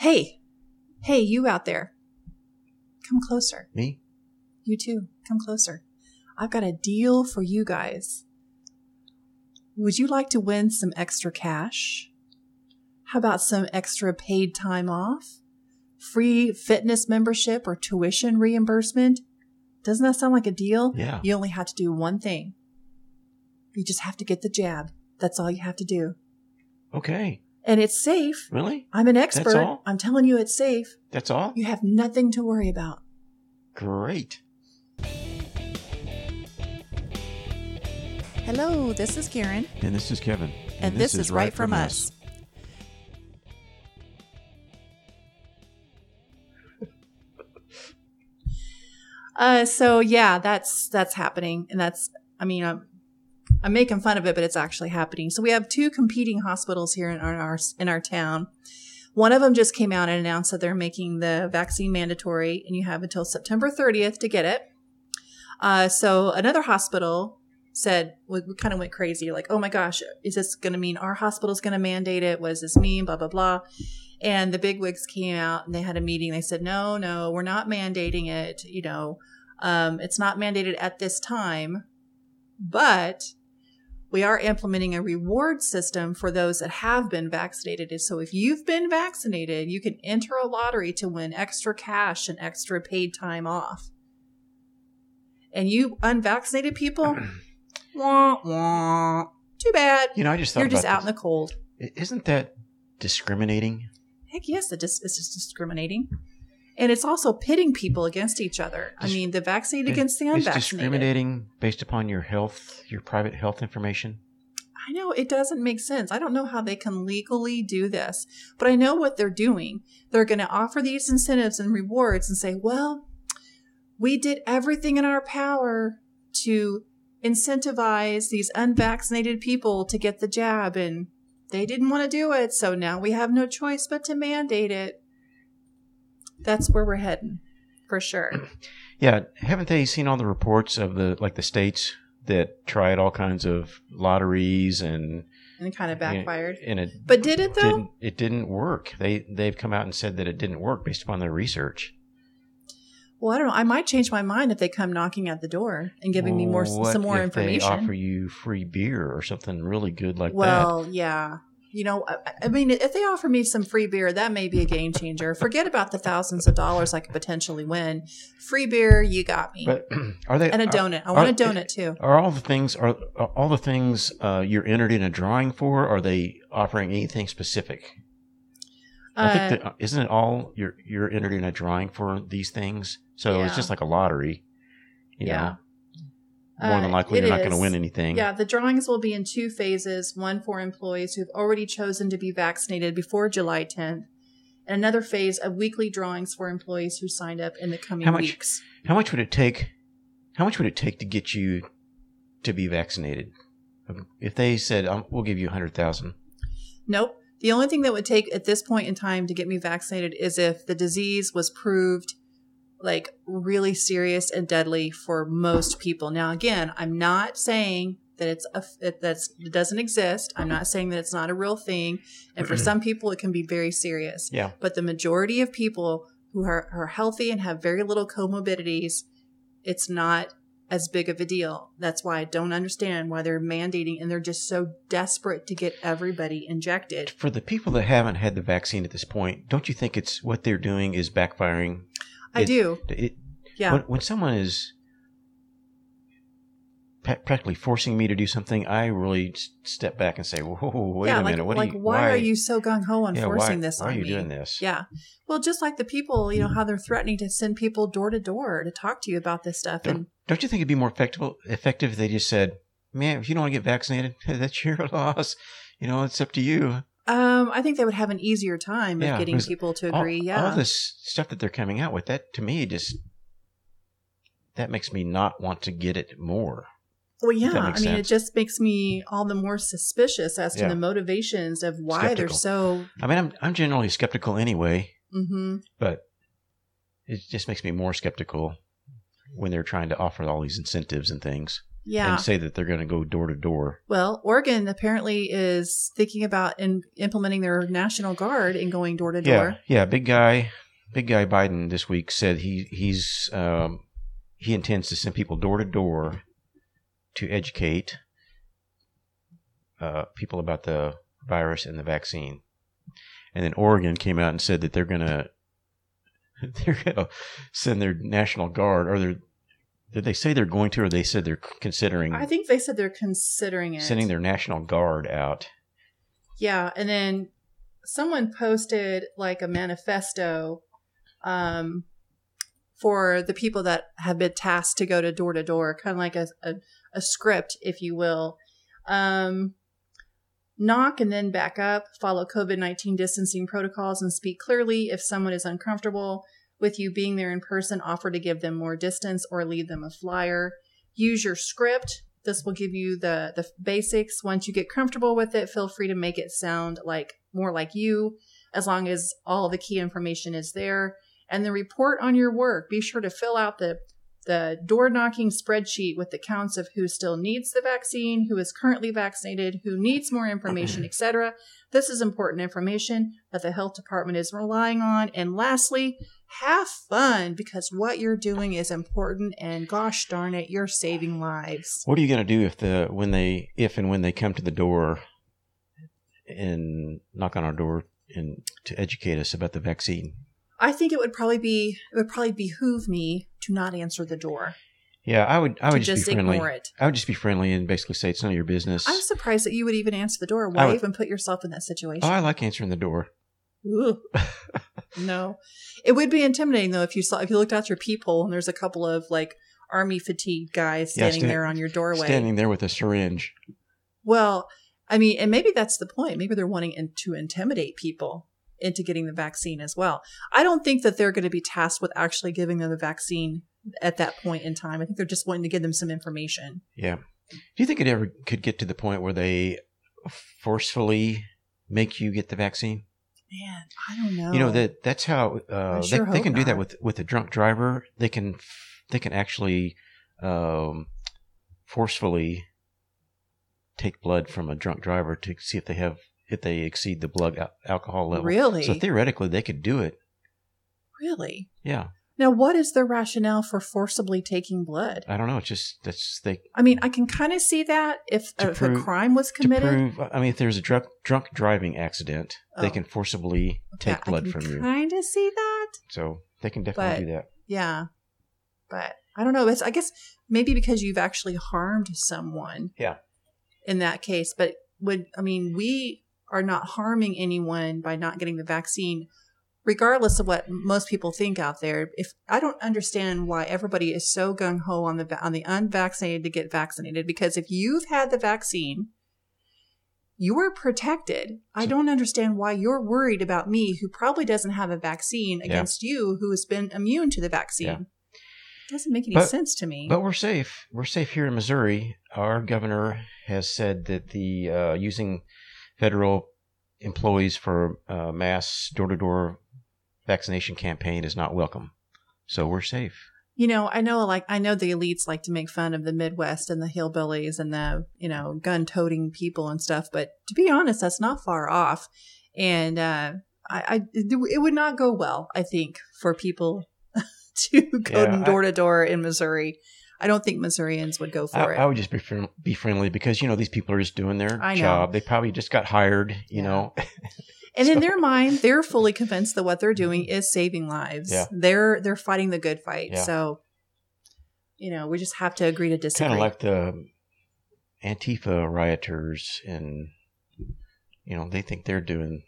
Hey, hey, you out there. Come closer. Me? You too. Come closer. I've got a deal for you guys. Would you like to win some extra cash? How about some extra paid time off? Free fitness membership or tuition reimbursement? Doesn't that sound like a deal? Yeah. You only have to do one thing. You just have to get the jab. That's all you have to do. Okay. And it's safe. Really? I'm an expert. all? I'm telling you it's safe. That's all? You have nothing to worry about. Great. Hello, this is Karen. And this is Kevin. And, this, is Right From Us. Uh, so yeah, that's that's happening, and that's I mean I'm I'm making fun of it, but it's actually happening. So we have two competing hospitals here in our, in our town. One of them just came out and announced that they're making the vaccine mandatory, and you have until September 30th to get it. Uh, so another hospital said we, we kind of went crazy, like, "Oh my gosh, is this going to mean our hospital's going to mandate it? What does this mean?" Blah blah blah. And the bigwigs came out and they had a meeting. They said, "No, no, we're not mandating it. You know, um, it's not mandated at this time, but." We are implementing a reward system for those that have been vaccinated. So if you've been vaccinated, you can enter a lottery to win extra cash and extra paid time off. And you unvaccinated people, wah, wah. Too bad. You know, I just thought You're just out in the cold. Isn't that discriminating? Heck yes, it just, it's just discriminating. And it's also pitting people against each other. I mean, the vaccinated It's- against the It's unvaccinated. discriminating based upon your health, your private health information. I know it doesn't make sense. I don't know how they can legally do this, but I know what they're doing. They're going to offer these incentives and rewards and say, well, we did everything in our power to incentivize these unvaccinated people to get the jab, and they didn't want to do it. So now we have no choice but to mandate it. That's where we're heading for sure. Yeah, haven't they seen all the reports of the like the states that tried all kinds of lotteries and And it kind of backfired. and it But did it though? didn't it didn't work. They they've come out and said that it didn't work based upon their research. Well, I don't know. I might change my mind if they come knocking at the door and giving me more some more if information. They offer you free beer or something really good like that. well, yeah. You know, I, I mean, if they offer me some free beer, that may be a game changer. Forget about the thousands of dollars I could potentially win. Free beer, you got me. But are they and a are- donut. I are- want a donut too. Are all the things are, are all the things uh, you're entered in a drawing for? Are they offering anything specific? I Uh, think that isn't it all you're you're entered in a drawing for these things. So it's just like a lottery. You Yeah. know, more than Uh, likely it you're not going to win anything. Yeah, the drawings will be in two phases one for employees who've already chosen to be vaccinated before July 10th, and another phase of weekly drawings for employees who signed up in the coming How much- weeks. How much would it take? How much would it take to get you to be vaccinated? If they said, um, "We'll give you a hundred thousand, Nope. The only thing that would take at this point in time to get me vaccinated is if the disease was proved like really serious and deadly for most people. Now, again, I'm not saying that it's a that that's it doesn't exist. I'm not saying that it's not a real thing. And for some people, it can be very serious. Yeah. But the majority of people who are, are healthy and have very little comorbidities, it's not as big of a deal. That's why I don't understand why they're mandating and they're just so desperate to get everybody injected. For the people that haven't had the vaccine at this point, don't you think it's what they're doing is backfiring? I It- do. It, Yeah. when, when someone is practically forcing me to do something, I really step back and say, "Whoa, wait yeah, a like, minute! What like are you? why, are you so gung ho on yeah, forcing why, this why on are you me? doing this? Yeah. Well, just like the people, you know, mm-hmm. how they're threatening to send people door to door to talk to you about this stuff. Don't, And don't you think it'd be more effective effective if they just said, "Man, if you don't want to get vaccinated, that's your loss. You know, it's up to you." Um, I think they would have an easier time Yeah, of getting people to all, agree. yeah. all this stuff that they're coming out with that to me just that makes me not want to get it more. well, yeah. I mean, makes it just makes me all the more suspicious as to Yeah. the motivations of why they're so. I mean, I'm I'm generally skeptical anyway, hmm but it just makes me more skeptical when they're trying to offer all these incentives and things. Yeah. and say that they're going to go door to door. Well, Oregon apparently is thinking about in, implementing their national guard and going door to door. yeah. Big guy, big guy Biden this week said he he's um, he intends to send people door to door to educate uh, people about the virus and the vaccine. And then Oregon came out and said that they're gonna they're gonna send their national guard, or they're did they say they're going to, or they said they're considering I think they said they're considering it. sending their national guard out. Yeah, and then someone posted like a manifesto um, for the people that have been tasked to go to door to door, kind of like a, a, a script, if you will. Um, knock and then back up, follow COVID 19 distancing protocols, and speak clearly. If someone is uncomfortable with you being there in person, offer to give them more distance or leave them a flyer. Use your script. This will give you the, the basics. Once you get comfortable with it, feel free to make it sound like more like you, as long as all the key information is there. And the report on your work. Be sure to fill out the the door knocking spreadsheet with the counts of who still needs the vaccine, who is currently vaccinated, who needs more information, etc. This is important information that the health department is relying on. And lastly, have fun because what you're doing is important and gosh darn it, you're saving lives. What are you going to do if the when they if and when they come to the door and knock on our door and to educate us about the vaccine? I think it would probably be it would probably behoove me to not answer the door. Yeah, I would. I would just, just, be friendly. ignore it. I would just be friendly and basically say it's none of your business. I'm surprised that you would even answer the door. Why would- even put yourself in that situation? oh, I like answering the door. No, it would be intimidating though if you saw if you looked out your peephole and there's a couple of like army fatigued guys Yeah, standing sta- there on your doorway. Standing there with a syringe. Well, I mean, and maybe that's the point. Maybe they're wanting in, to intimidate people into getting the vaccine as well. I don't think that they're going to be tasked with actually giving them the vaccine at that point in time. I think they're just wanting to give them some information. Yeah. Do you think it ever could get to the point where they forcefully make you get the vaccine? Man, I don't know. You know that that's how uh, sure they, they can do that with with a drunk driver. They can they can actually um, forcefully take blood from a drunk driver to see if they have if they exceed the blood al- alcohol level. Really? So theoretically, they could do it. really. Yeah. Now, what is the rationale for forcibly taking blood? I don't know. It's just that's they I mean, I can kind of see that if, if prove- a crime was to committed. prove. I mean, if there's a drunk drunk driving accident, Oh. they can forcibly take blood from you. Kind of see that. So they can definitely But- do that. Yeah. But I don't know. It's I guess maybe because you've actually harmed someone. Yeah. In that case, but would I mean we are not harming anyone by not getting the vaccine regardless of what most people think out there. If I don't understand why everybody is so gung ho on the on the unvaccinated to get vaccinated because if you've had the vaccine you are protected. I don't understand why you're worried about me, who probably doesn't have a vaccine, against you, who has been immune to the vaccine. Yeah. Doesn't make any But- sense to me. But we're safe. We're safe here in Missouri. Our governor has said that the uh, using federal employees for uh, mass door to door vaccination campaign is not welcome. So we're safe. you know, I know, like, I know the elites like to make fun of the Midwest and the hillbillies and the, you know, gun toting people and stuff. But to be honest, that's not far off. And uh, I, I, it would not go well, I think, for people to go Yeah, door to door in Missouri. I don't think Missourians would go for I, it. I would just be friend, be friendly because you know these people are just doing their job. They probably just got hired. You Yeah. know. And in their mind, they're fully convinced that what they're doing is saving lives. Yeah. They're they're fighting the good fight. Yeah. So, you know, we just have to agree to disagree. kind of like the Antifa rioters, and you know they think they're doing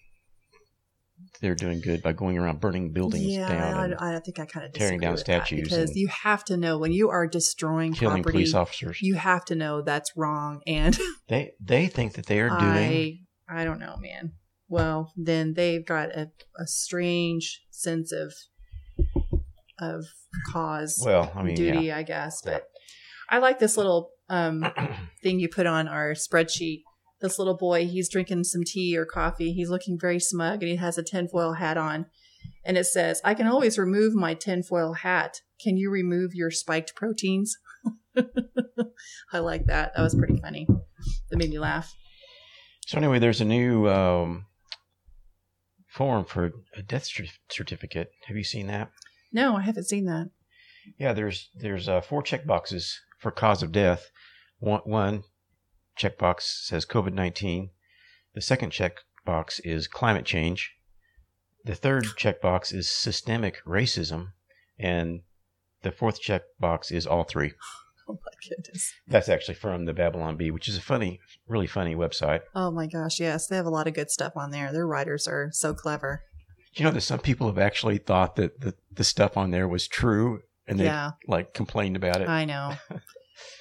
they're doing good by going around burning buildings yeah, down I, I think I kind of tearing down statues because you have to know when you are destroying killing property, police officers. you have to know that's wrong. And they they think that they are doing I I don't know, man. Well, then they've got a, a strange sense of of cause well. I mean, duty, yeah. I guess. Yeah. But I like this little um, thing you put on our spreadsheet. This little boy, he's drinking some tea or coffee. He's looking very smug and he has a tinfoil hat on. And it says, I can always remove my tinfoil hat. Can you remove your spiked proteins? I like that. That was pretty funny. That made me laugh. So anyway, there's a new um, form for a death cer- certificate. Have you seen that? No, I haven't seen that. Yeah, there's there's uh, four check boxes for cause of death. One, one checkbox says COVID nineteen. The second checkbox is climate change. The third checkbox is systemic racism, and the fourth checkbox is all three. Oh my goodness. That's actually from the Babylon Bee, which is a funny, really funny website. Oh my gosh, yes. They have a lot of good stuff on there. Their writers are so clever. You know that some people have actually thought that the, the stuff on there was true, and they Yeah. like complained about it. I know.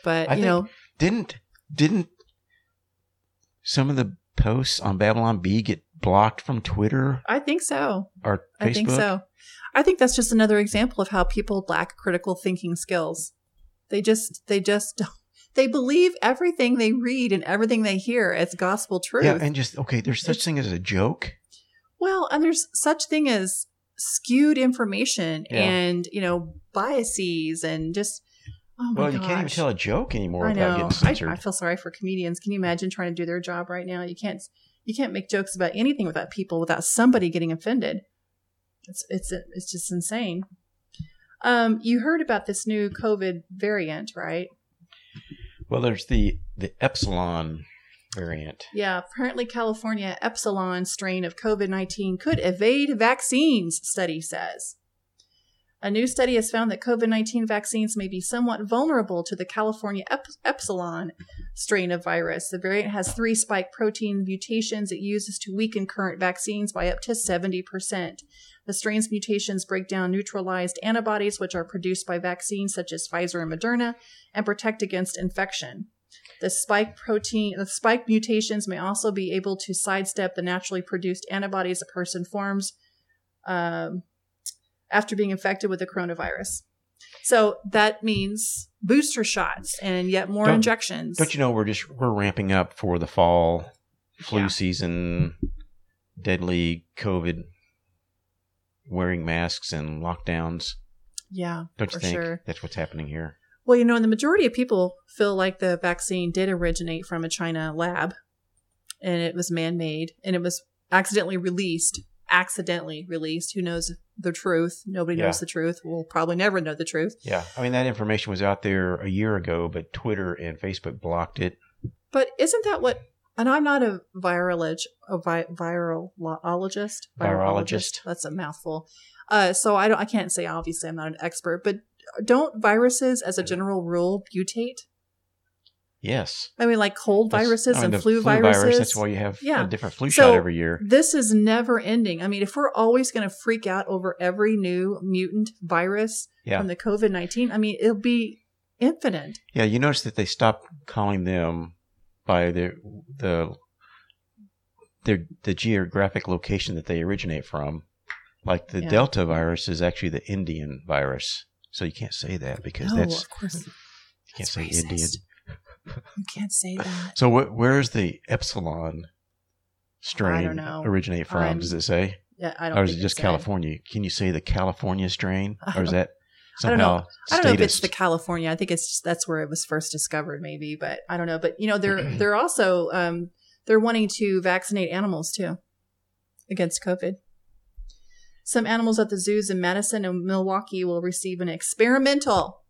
But, I you know, didn't didn't some of the posts on Babylon Bee get blocked from Twitter I think so. or Facebook? I think so. I think that's just another example of how people lack critical thinking skills. They just, they just, don't- they believe everything they read and everything they hear as gospel truth. Yeah, and just okay. There's such thing as a joke. well, and there's such thing as skewed information Yeah. and you know biases and just. Oh Well, you can't even tell a joke anymore I without know. getting I, censored. I feel sorry for comedians. Can you imagine trying to do their job right now? You can't. You can't make jokes about anything without people without somebody getting offended. It's it's it's just insane. Um, you heard about this new COVID variant, right? well, there's the the epsilon variant. Yeah, apparently California epsilon strain of COVID 19 could evade vaccines, study says. A new study has found that COVID 19 vaccines may be somewhat vulnerable to the California ep- epsilon strain of virus. The variant has three spike protein mutations it uses to weaken current vaccines by up to 70%. The strain's mutations break down neutralized antibodies, which are produced by vaccines such as Pfizer and Moderna, and protect against infection. The spike protein, the spike mutations may also be able to sidestep the naturally produced antibodies a person forms um, after being infected with the coronavirus. So that means booster shots and yet more Don't- injections. Don't you know we're just we're ramping up for the fall flu Yeah. season, deadly COVID, wearing masks and lockdowns. yeah, Don't you think sure. that's what's happening here? Well, you know, and the majority of people feel like the vaccine did originate from a China lab and it was man made and it was accidentally released. Accidentally released. Who knows the truth? Nobody Yeah. knows the truth. We'll probably never know the truth. Yeah, I mean that information was out there a year ago, but Twitter and Facebook blocked it. But isn't that what? And I'm not a virologist, a vi- virologist. Virologist. That's a mouthful. Uh, so I don't. I can't say obviously I'm not an expert, but don't viruses, as a general rule, mutate? Yes, I mean, like cold That's- viruses I mean, and flu, virus. viruses. That's why you have Yeah. a different flu So- shot every year. This is never ending. I mean, if we're always going to freak out over every new mutant virus Yeah, from the COVID 19, I mean, it'll be infinite. yeah. You notice that they stopped calling them by the the their the geographic location that they originate from. Like the Yeah. Delta virus is actually the Indian virus, so you can't say that because No, that's of course. you can't That's say racist. Indian. You can't say that. So wh- where's the epsilon strain know. originate from? I'm- Does it say, Yeah, I don't. or is think it just. California? Can you say the California strain, or is that I don't know. somehow I don't know if it's statist? the California. I think it's just that's where it was first discovered, maybe. But I don't know. But you know, they're they're also um, they're wanting to vaccinate animals too against COVID. Some animals at the zoos in Madison and Milwaukee will receive an experimental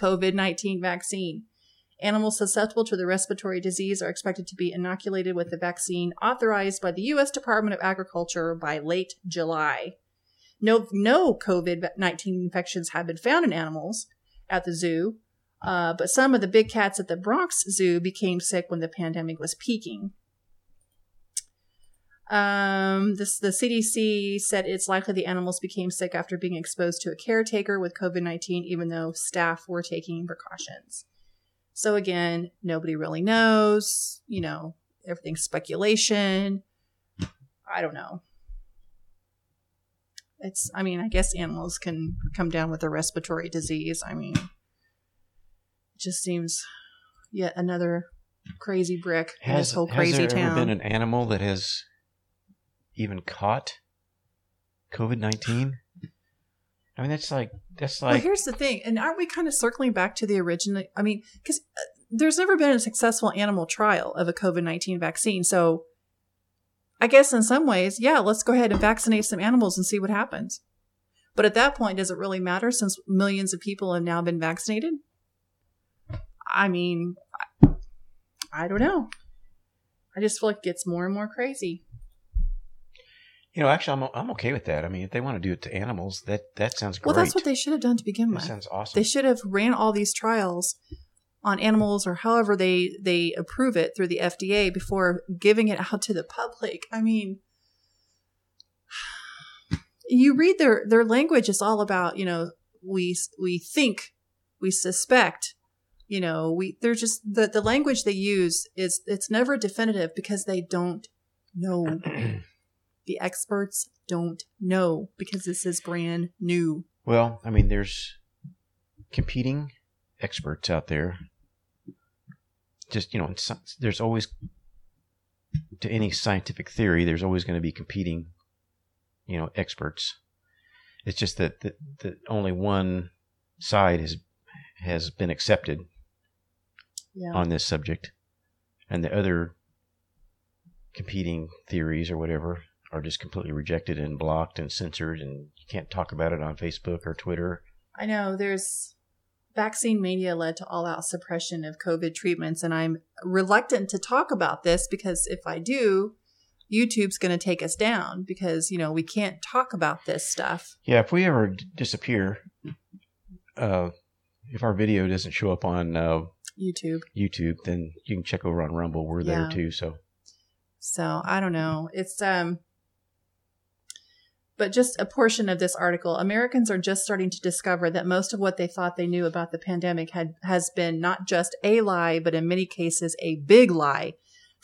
COVID nineteen vaccine. Animals susceptible to the respiratory disease are expected to be inoculated with the vaccine authorized by the U.S. Department of Agriculture by late July. No, no COVID 19 infections have been found in animals at the zoo, uh, but some of the big cats at the Bronx Zoo became sick when the pandemic was peaking. Um, this, the CDC said it's likely the animals became sick after being exposed to a caretaker with COVID 19, even though staff were taking precautions. So, again, nobody really knows. You know, everything's speculation. I don't know. It's, I mean, I guess animals can come down with a respiratory disease. I mean, it just seems yet another crazy brick in this whole crazy town. has there town. ever been an animal that has even caught COVID nineteen? I mean, that's like that's like. well, here's the thing, and aren't we kind of circling back to the original? I mean, because uh, there's never been a successful animal trial of a COVID 19 vaccine. So I guess in some ways, yeah, let's go ahead and vaccinate some animals and see what happens. But at that point, does it really matter since millions of people have now been vaccinated? I mean, I don't know. I just feel like it gets more and more crazy. You know, actually, I'm I'm okay with that. I mean, if they want to do it to animals, that that sounds great. Well, that's what they should have done to begin That with. sounds awesome. They should have ran all these trials on animals or however they they approve it through the FDA before giving it out to the public. I mean, you read their their language is all about you know we we think we suspect you know we they're just the the language they use is it's never definitive because they don't know the experts don't know because this is brand new well, I mean, there's competing experts out there. Just you know, there's always to any scientific theory, there's always going to be competing, you know, experts. It's just that that, that only one side has has been accepted yeah on this subject, and the other competing theories or whatever are just completely rejected and blocked and censored, and you can't talk about it on Facebook or Twitter. I know there's vaccine mania led to all out suppression of COVID treatments, and I'm reluctant to talk about this because if I do, YouTube's going to take us down because, you know, we can't talk about this stuff. Yeah, if we ever d- disappear, uh, if our video doesn't show up on uh, YouTube. YouTube, then you can check over on Rumble. We're there too. So So I don't know. It's, um, but just a portion of this article Americans are just starting to discover that most of what they thought they knew about the pandemic had has been not just a lie, but in many cases a big lie.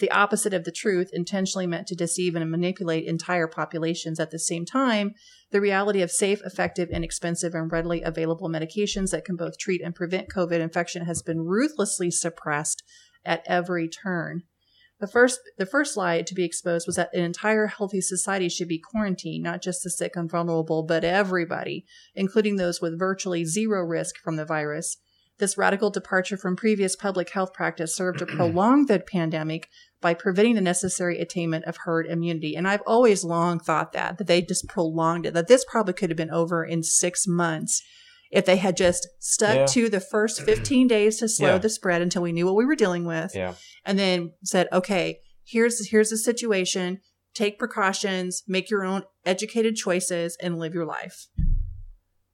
The opposite of the truth, intentionally meant to deceive and manipulate entire populations at the same time. The reality of safe, effective, inexpensive, and readily available medications that can both treat and prevent COVID infection has been ruthlessly suppressed at every turn. The first, the first lie to be exposed was that an entire healthy society should be quarantined, not just the sick and vulnerable, but everybody, including those with virtually zero risk from the virus. This radical departure from previous public health practice served to prolong the pandemic by preventing the necessary attainment of herd immunity. And I've always long thought that, that they just prolonged it, that this probably could have been over in six months if they had just stuck Yeah. to the first 15 days to slow Yeah. the spread until we knew what we were dealing with yeah, and then said, okay, here's here's the situation. Take precautions, make your own educated choices, and live your life.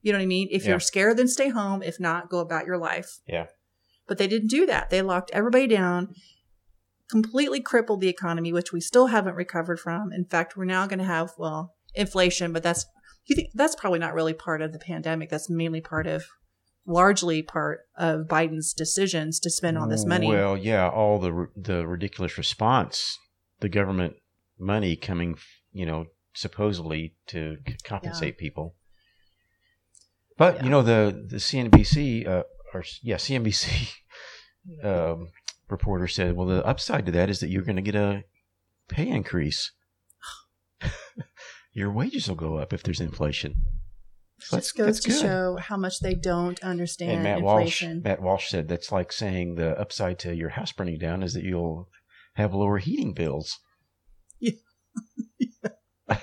You know what I mean? If Yeah. you're scared, then stay home. If not, go about your life. Yeah. But they didn't do that. They locked everybody down, completely crippled the economy, which we still haven't recovered from. In fact, we're now going to have well inflation, but that's you think that's probably not really part of the pandemic. That's mainly part of, largely part of Biden's decisions to spend all this money. Well, yeah, all the the ridiculous response, the government money coming, you know, supposedly to compensate people. But Yeah. you know the the CNBC uh, or yeah CNBC um, reporter said, well, the upside to that is that you're going to get a pay increase. Your wages will go up if there's inflation. So just goes that's to good. show how much they don't understand And Matt Walsh. Matt Walsh said that's like saying the upside to your house burning down is that you'll have lower heating bills. Yeah.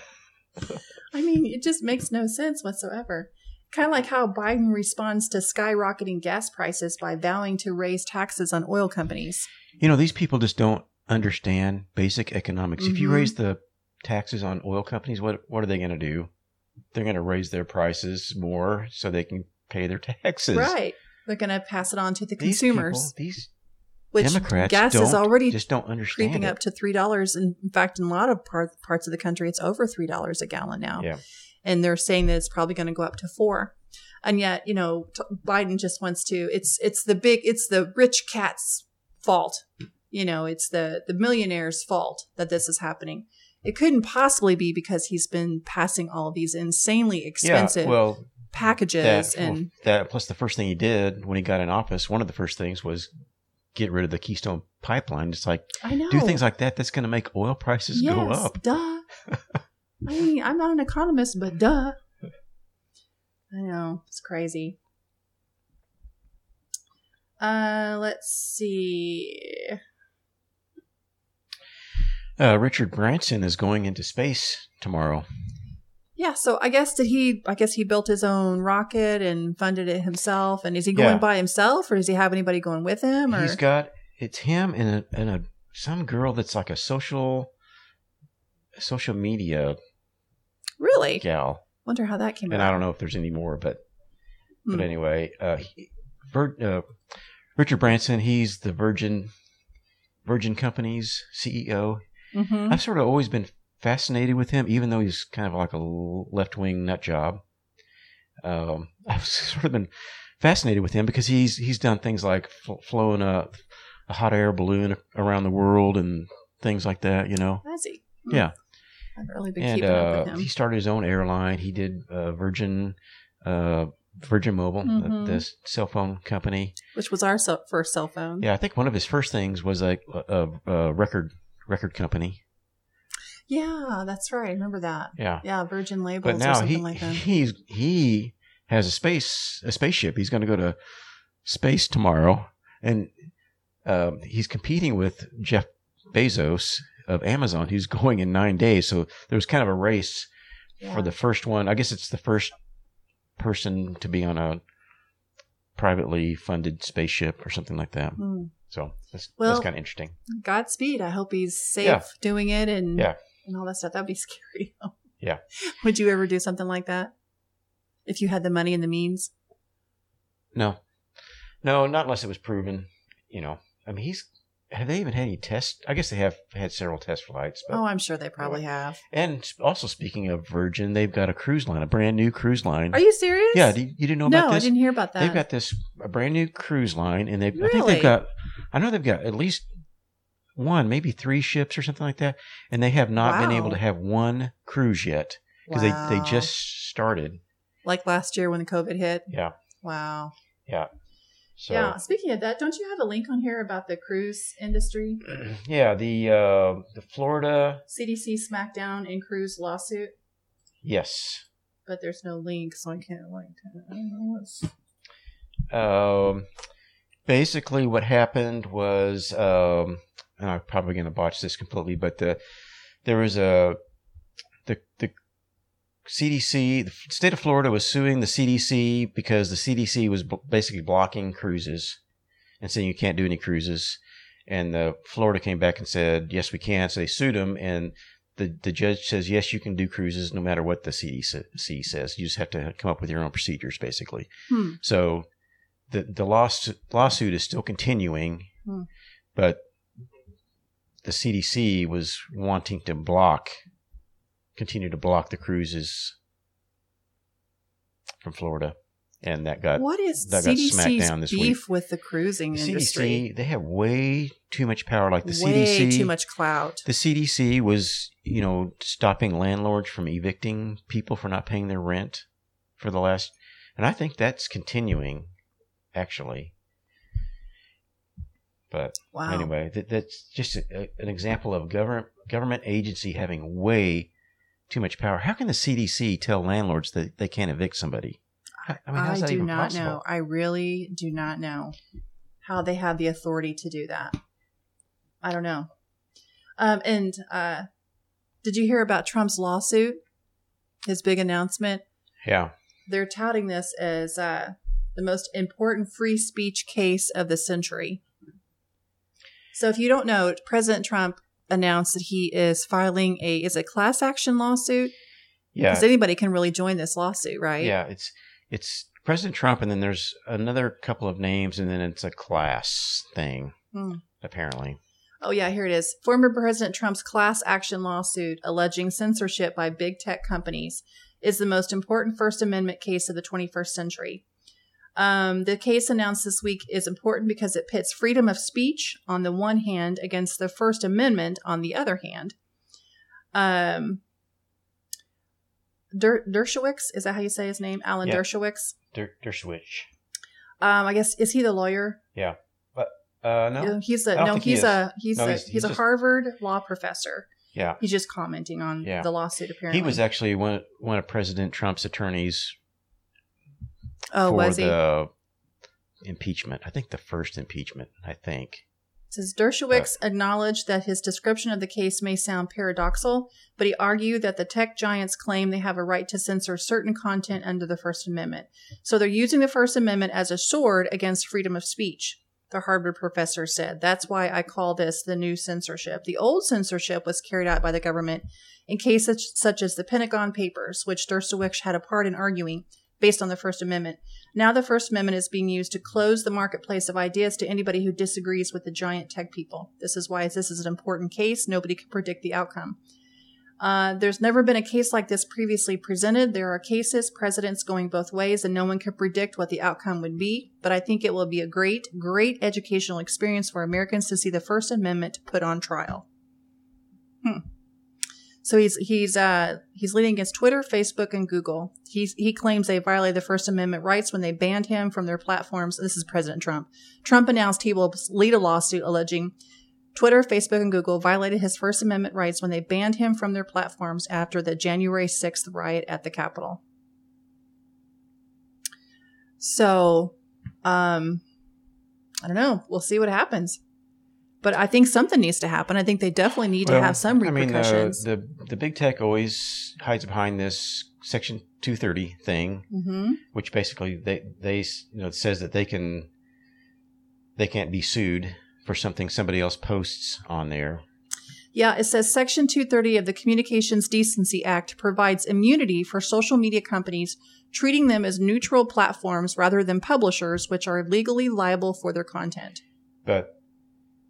I mean, it just makes no sense whatsoever. Kind of like how Biden responds to skyrocketing gas prices by vowing to raise taxes on oil companies. You know, these people just don't understand basic economics. If you Mhm. raise the taxes on oil companies, what what are they going to do? They're going to raise their prices more so they can pay their taxes. Right. They're going to pass it on to the These consumers, people, these which Democrats gas is already just don't understand creeping it. up to $3. In fact, in a lot of part, parts of the country, it's over $3 a gallon now. Yeah. and they're saying that it's probably going to go up to four. And yet, you know, t- Biden just wants to. It's it's the big, it's the rich cat's fault. You know, it's the the millionaire's fault that this is happening. It couldn't possibly be because he's been passing all these insanely expensive Yeah, well, packages that, and well, that plus the first thing he did when he got in office, one of the first things was get rid of the Keystone Pipeline. It's like I know do things like that. That's going to make oil prices go up. Duh. I mean, I'm not an economist, but duh. I know it's crazy. Uh, let's see. Uh, Richard Branson is going into space tomorrow. Yeah, so I guess did he? I guess he built his own rocket and funded it himself. And is he going Yeah. by himself, or does he have anybody going with him? Or He's got it's him and a, and a some girl that's like a social social media really? gal, Wonder how that came and about. I don't know if there's any more, but Hmm. but anyway, uh, he, Vir, uh, Richard Branson, he's the Virgin Virgin Company's CEO. Mhm. I've sort of always been fascinated with him, even though he's kind of like a left wing nut job. Um, I've sort of been fascinated with him because he's he's done things like fl- flown a, a hot air balloon around the world and things like that. You know, Has he? Hmm. Yeah. I haven't really been and keeping up uh, with him. he started his own airline. He did uh, Virgin uh, Virgin Mobile, Mhm. the, the cell phone company. which was our cell, first cell phone. Yeah, I think one of his first things was a, a, a record record company. Yeah, that's right. I remember that. Yeah. Yeah, Virgin Labels but or now something he like that. he's he has a space a spaceship. He's going to go to space tomorrow, and um, he's competing with Jeff Bezos of Amazon, who's going in nine days. So there was kind of a race Yeah. for the first one. I guess it's the first person to be on a privately funded spaceship or something like that. Hmm. So that's Well- that's kind of interesting. Godspeed. I hope he's safe Yeah. doing it and Yeah. and all that stuff. That'd be scary. Yeah. Would you ever do something like that? If you had the money and the means? No, no, not unless it was proven. You know, I mean, he's have they even had any tests? I guess they have had several test flights. But, Oh, I'm sure they probably have. and also speaking of Virgin, they've got a cruise line, a brand new cruise line. Are you serious? Yeah, you, you didn't know no, about this? No, I didn't hear about that. They've got this a brand new cruise line, and they I think they've got I know they've got at least one, maybe three ships or something like that, and they have not been able to have one cruise yet because they they just started. like last year when the COVID hit. Yeah, Wow. yeah. So Yeah. Speaking of that, don't you have a link on here about the cruise industry? yeah, the uh, the Florida CDC smackdown in cruise lawsuit, yes. but there's no link, so I can't link. I don't know what's. Um, basically, what happened was, um, and I'm probably going to botch this completely, but the there was a the the CDC, the state of Florida was suing the CDC because the CDC was b- basically blocking cruises and saying you can't do any cruises. And the Florida came back and said, yes, we can. So they sued them, and the the judge says, yes, you can do cruises no matter what the CDC says. You just have to come up with your own procedures, basically. Hmm. So the the lawsuit lawsuit is still continuing, Hmm. but the CDC was wanting to block, continue to block the cruises from Florida, and that got what is that got smacked CDC's down this beef with the cruising the industry? CDC. They have way too much power. Like the Way CDC, too much clout. the CDC was, you know, stopping landlords from evicting people for not paying their rent for the last, and I think that's continuing, actually. But Wow. anyway, that, that's just a, an example of government government agency having way too much power. How can the CDC tell landlords that they can't evict somebody? I, I mean, how's I that do even not possible? know. I really do not know how they have the authority to do that. I don't know. Um, and uh, did you hear about Trump's lawsuit? His big announcement. Yeah, They're touting this as uh, the most important free speech case of the century. So, if you don't know, President Trump announced that he is filing a is a class action lawsuit yeah. because anybody can really join this lawsuit, right? Yeah, it's it's President Trump, and then there's another couple of names, and then it's a class thing, Hmm. apparently. Oh, yeah, here it is. Former President Trump's class action lawsuit alleging censorship by big tech companies is the most important First Amendment case of the 21st century. Um, the case announced this week is important because it pits freedom of speech on the one hand against the First Amendment on the other hand. Um, Der- Dershowitz, is that how you say his name? Alan Yeah. Dershowitz. Der, Dershowitz. Um, I guess is he the lawyer? Yeah, Uh, no. He's a no. think he He's a he's No, a he's- he's, he's a just- Harvard law professor. Yeah. He's just commenting on Yeah. the lawsuit. Apparently, He was actually one one of President Trump's attorneys oh, for was he? the impeachment. I think the first impeachment. I think. It says Dershowitz acknowledged that his description of the case may sound paradoxical, but he argued that the tech giants claim they have a right to censor certain content under the First Amendment. So they're using the First Amendment as a sword against freedom of speech, the Harvard professor said. That's why I call this the new censorship. The old censorship was carried out by the government in cases such as the Pentagon Papers, which Dershowitz had a part in arguing based on the First Amendment. Now the First Amendment is being used to close the marketplace of ideas to anybody who disagrees with the giant tech people. This is why this is an important case. Nobody can predict the outcome. Uh, there's never been a case like this previously presented. There are cases, precedents going both ways, and no one can predict what the outcome would be. But I think it will be a great, great educational experience for Americans to see the First Amendment put on trial. Hmm. So he's he's uh, he's leading against Twitter, Facebook, and Google. He's, he claims they violated the First Amendment rights when they banned him from their platforms. This is President Trump. Trump announced he will lead a lawsuit alleging Twitter, Facebook, and Google violated his First Amendment rights when they banned him from their platforms after the January 6th riot at the Capitol. So, um, I don't know. We'll see what happens. But I think something needs to happen. I think they definitely need Well, to have some repercussions. I mean, repercussions. the the big tech always hides behind this Section 230 thing, hmm which basically they they you know it says that they can they can't be sued for something somebody else posts on there. Yeah, it says Section 230 of the Communications Decency Act provides immunity for social media companies, treating them as neutral platforms rather than publishers, which are legally liable for their content. But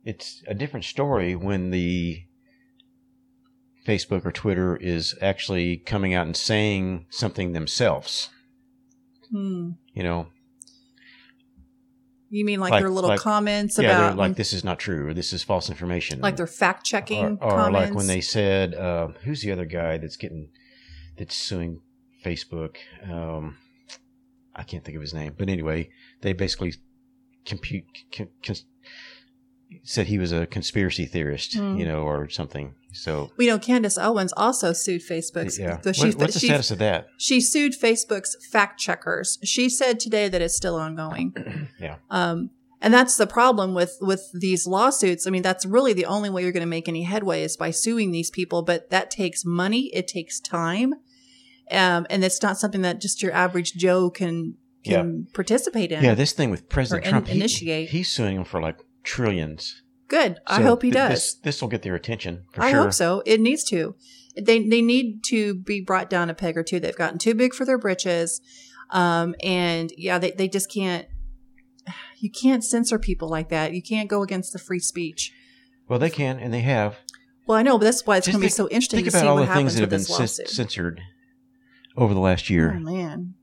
it's a different story when the Facebook or Twitter is actually coming out and saying something themselves. Hmm. You know, You mean like, Like- their little like- comments yeah, about like this is not true or this is false information. like their fact checking or, or like when they said, uh, "Who's the other guy that's getting that's suing Facebook?" Um, I can't think of his name, but anyway, they basically compute con, said he was a conspiracy theorist, Hmm. you know, or something. So we know Candace Owens also sued Facebook's. yeah, What- she, what's the she, status of that? she sued Facebook's fact checkers. She said today that it's still ongoing. Yeah. Um, and that's the problem with with these lawsuits. I mean, that's really the only way you're going to make any headway is by suing these people. But that takes money. It takes time, um, and it's not something that just your average Joe can can participate in. Yeah, this thing with President Or in- Trump, he- initiate. he's suing him for like trillions. Good. I hope he th- does. This will get their attention for I sure. hope so. It needs to. They they need to be brought down a peg or two. They've gotten too big for their britches, um, and yeah, they they just can't. You can't censor people like that. You can't go against the free speech. Well, they can, and they have. Well, I know, but that's why it's going to be so interesting Think to about all the things that have been lawsuit. censored over the last year. Oh man.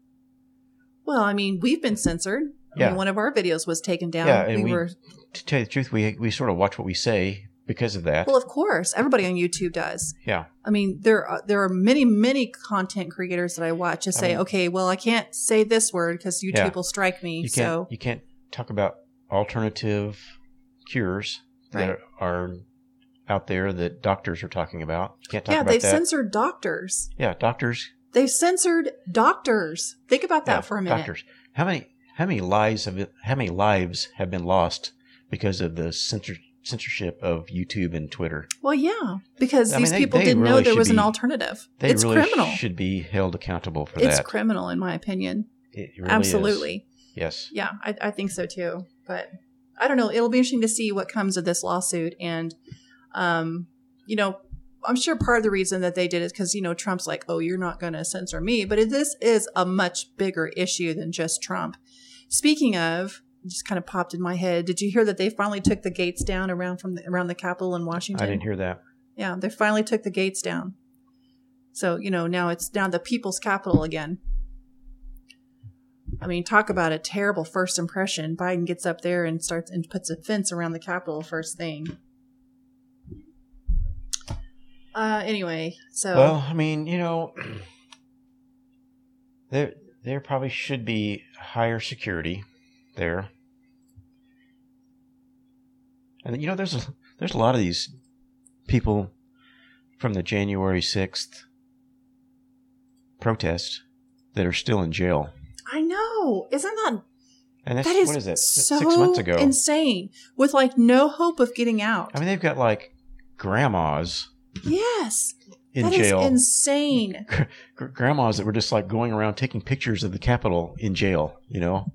Well, I mean, we've been censored. I Yeah. mean, one of our videos was taken down. Yeah, and we- were to tell you the truth, we we sort of watch what we say because of that. well, of course, everybody on YouTube does. yeah, I mean, there are, there are many many content creators that I watch to say, mean- okay, well, I can't say this word because YouTube Yeah. will strike me. you so you can't talk about alternative cures Right. that are out there that doctors are talking about. You can't talk yeah, about they've that. censored doctors. yeah, doctors. They've censored doctors. Think about that yeah, for a minute. Doctors. How many how many lives have it, how many lives have been lost because of the censor, censorship of YouTube and Twitter? Well, yeah, because I mean, these they- people they didn't know there was an alternative. They it's really criminal. should be held accountable for it's that. It's criminal, in my opinion. It really is. Absolutely. Yes. Yeah, I, I think so too. But I don't know. It'll be interesting to see what comes of this lawsuit. And, um, you know, I'm sure part of the reason that they did it because, you know, Trump's like, oh, you're not going to censor me. But it, this is a much bigger issue than just Trump. Speaking of, just kind of popped in my head. Did you hear that they finally took the gates down around from the, around the Capitol in Washington? I didn't hear that. Yeah, they finally took the gates down. So, you know, now it's now the people's capital again. I mean, talk about a terrible first impression. Biden gets up there and starts and puts a fence around the Capitol first thing. Uh anyway, so Well, I mean, you know, there there probably should be higher security there, and you know, there's a, there's a lot of these people from the January sixth protest that are still in jail. I know. Isn't that And that's That is what is it? So Six months ago. insane with like no hope of getting out. I mean, they've got like grandmas yes, in that jail. insane. Gr- grandmas that were just like going around taking pictures of the Capitol in jail. You know.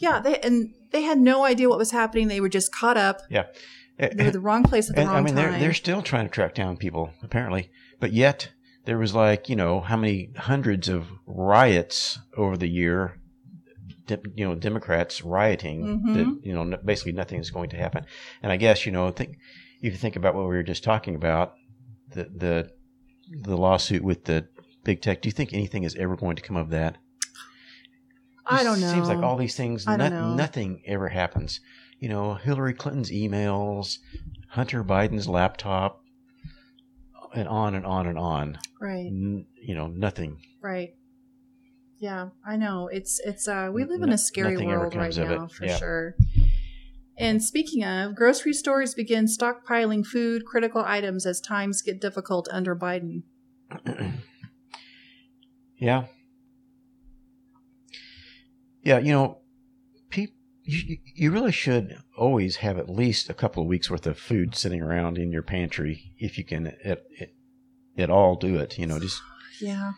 Yeah, they and they had no idea what was happening. They were just caught up. Yeah. They were the wrong place at the And, wrong I mean, time. they're they're still trying to track down people apparently, but yet there was like you know how many hundreds of riots over the year. You know, Democrats rioting Mhm. that you know basically nothing is going to happen, and I guess you know think if you think about what we were just talking about the the the lawsuit with the big tech. Do you think anything is ever going to come of that? I don't know. Seems like all these things, no- nothing ever happens. You know, Hillary Clinton's emails, Hunter Biden's laptop, and on and on and on. right, N- you know, nothing. right. Yeah, I know. It's it's uh we live in a scary world right it. now for Yeah. sure. And speaking of, grocery stores begin stockpiling food, critical items as times get difficult under Biden. yeah. Yeah, you know, pe- you, you really should always have at least a couple of weeks worth of food sitting around in your pantry if you can at, at, at all do it. You know, just Yeah.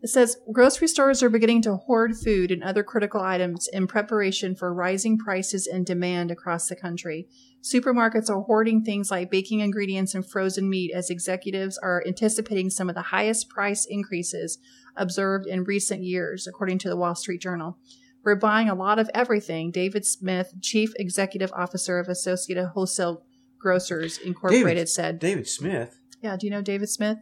It says grocery stores are beginning to hoard food and other critical items in preparation for rising prices and demand across the country. Supermarkets are hoarding things like baking ingredients and frozen meat as executives are anticipating some of the highest price increases observed in recent years, according to the Wall Street Journal. We're buying a lot of everything, David Smith, Chief Executive Officer of Associated Wholesale Grocers Incorporated, said. David Smith. Yeah, do you know David Smith?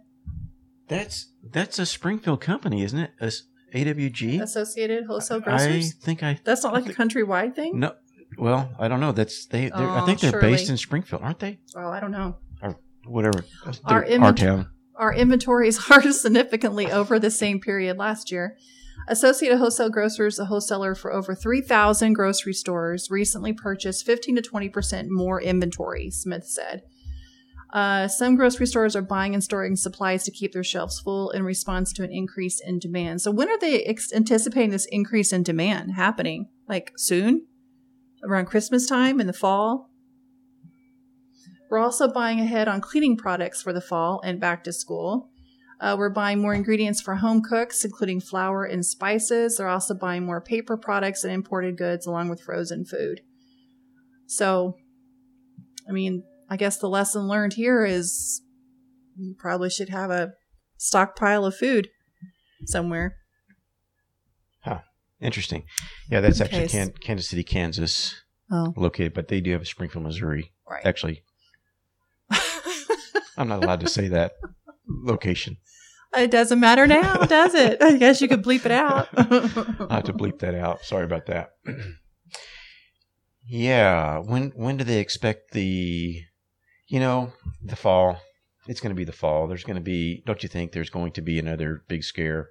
That's that's a Springfield company, isn't it? A, AWG. Associated Wholesale Grocers. I think I That's not like a countrywide thing? no. Well, I don't know. That's they. they're I Oh, think they're oh, surely. based in Springfield, aren't they? Oh, I don't know. Or Whatever. Our our town. Our inventories are significantly over the same period last year. Associated Wholesale Grocers, a wholesaler for over 3,000 grocery stores, recently purchased 15 to 20% more inventory, Smith said. Uh, some grocery stores are buying and storing supplies to keep their shelves full in response to an increase in demand. So, when are they ex- anticipating this increase in demand happening? Like soon? Around Christmas time in the fall? We're also buying ahead on cleaning products for the fall and back to school. Uh, we're buying more ingredients for home cooks, including flour and spices. They're also buying more paper products and imported goods, along with frozen food. So, I mean, I guess the lesson learned here is you probably should have a stockpile of food somewhere. Interesting. Yeah, that's In actually. Can- Kansas City, Kansas, Oh, located, but they do have a Springfield, Missouri. right. Actually, I'm not allowed to say that location. it doesn't matter now, does it? I guess you could bleep it out. I'll have to bleep that out. Sorry about that. yeah. When when do they expect the, you know, the fall? It's going to be the fall. There's going to be. Don't you think there's going to be another big scare?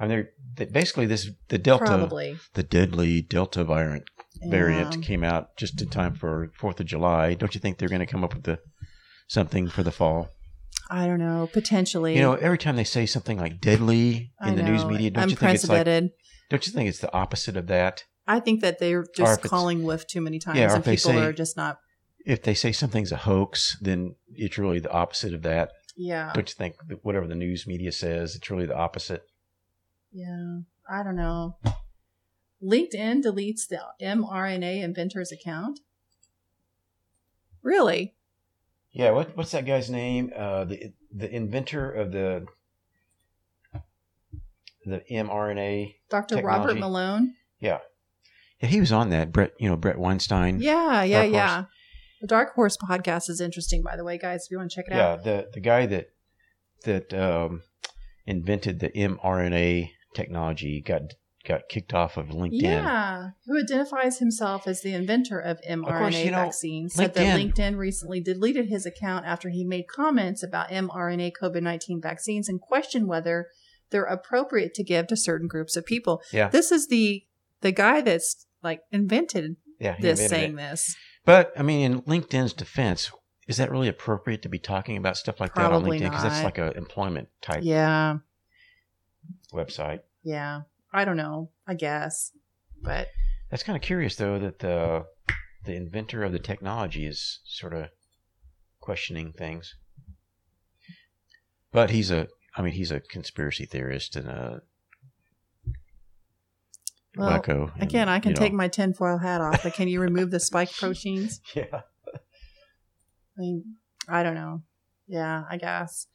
I mean, they're, basically this the Delta, Probably. the deadly Delta variant variant Yeah. came out just in time for Fourth of July. Don't you think they're going to come up with the something for the fall? I don't know. Potentially. You know, every time they say something like deadly I in the news media, don't you think it's like? Don't you think it's the opposite of that? I think that they're just calling whiff too many times, Yeah, and people say- are just not. If they say something's a hoax, then it's really the opposite of that. Yeah, Don't you think that whatever the news media says, it's really the opposite? yeah. I don't know. LinkedIn deletes the mRNA inventor's account. Really? Yeah. What what's that guy's name? Uh, the the inventor of the the mRNA. Dr. Technology. Robert Malone? Yeah. Yeah, he was on that. Bret, you know, Bret Weinstein. Yeah, yeah, yeah. The Dark Horse podcast is interesting, by the way, guys. If you want to check it Yeah, out. the the guy that that um, invented the mRNA technology got got kicked off of LinkedIn. Yeah, who identifies himself as the inventor of mRNA course, you know, vaccines, said that LinkedIn- recently deleted his account after he made comments about mRNA COVID 19 vaccines and questioned whether they're appropriate to give to certain groups of people. Yeah. This is the the guy that's like invented Yeah, this invented saying it. this. But I mean, in LinkedIn's defense, is that really appropriate to be talking about stuff like Probably that on LinkedIn? Because that's like an employment type Yeah, website. yeah. I don't know. I guess. But That's kind of curious, though, that the the inventor of the technology is sort of questioning things. But he's a, I mean, he's a conspiracy theorist and a Well, wacko. and, again, I can you know. take my tinfoil hat off, but can you remove the spike proteins? yeah. I mean, I don't know. Yeah, I guess.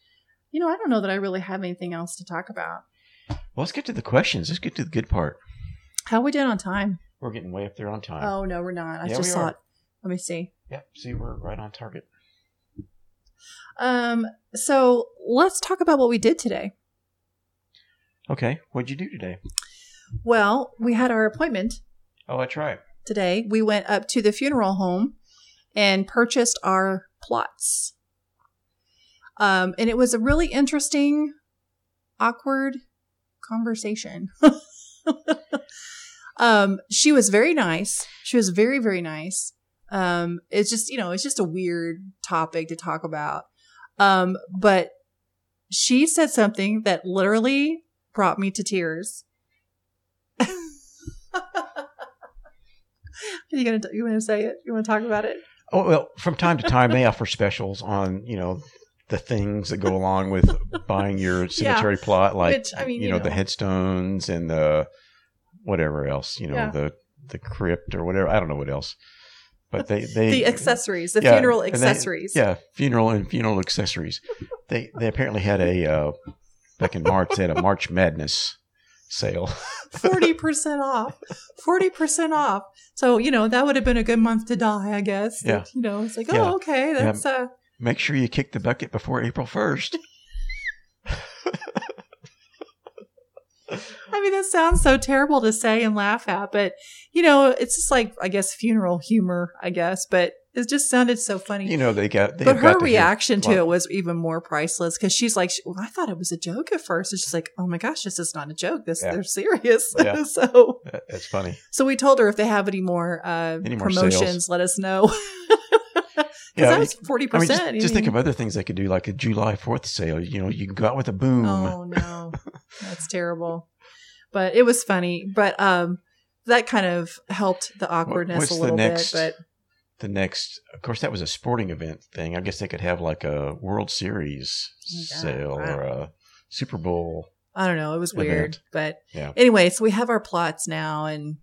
You know, I don't know that I really have anything else to talk about. Well, let's get to the questions. Let's get to the good part. How are we did on time? We're getting way up there on time. Oh no, we're not. I Yeah, just saw are. it. Let me see. Yep. See, we're right on target. Um, so let's talk about what we did today. Okay. What'd you do today? Well, we had our appointment Oh, that's right. today. We went up to the funeral home and purchased our plots. Um, and it was a really interesting, awkward conversation. um, she was very nice. She was very, very nice. Um, it's just, you know, it's just a weird topic to talk about. Um, but she said something that literally brought me to tears. Are you gonna you want to say it? You want to talk about it? Oh well, from time to time they offer specials on you know the things that go along with buying your cemetery plot, like Which, I mean, you you know, the headstones and the whatever else, you know, Yeah. the the crypt or whatever. I don't know what else, but they they the accessories, the yeah, funeral and they- accessories. yeah, funeral and funeral accessories. They they apparently had a uh, back in March. They had a March Madness sale. Forty percent off. Forty percent off. So, you know, that would have been a good month to die, I guess. Yeah. You know, it's like, Yeah. oh, okay, that's uh Make sure you kick the bucket before April first. I mean, that sounds so terrible to say and laugh at, but you know, it's just like I guess funeral humor, I guess, but it just sounded so funny. You know they got. They but her to hear- reaction to well, it was even more priceless because she's like, well, I thought it was a joke at first. And she's like, oh my gosh, this is not a joke. This Yeah. they're serious. Yeah. so, that- That's funny. so we told her if they have any more uh, Any more promotions, sales. let us know. Because Yeah, that you- was forty I mean, percent. just, just think of other things they could do, like a July Fourth sale. You know, you can go out with a boom. Oh no, that's terrible. But it was funny. But um, that kind of helped the awkwardness what's a the little next- bit. But The next, of course, that was a sporting event thing. I guess they could have like a World Series Yeah, sale wow. or a Super Bowl. I don't know. It was weird. Event. But Yeah. anyway, so we have our plots now, and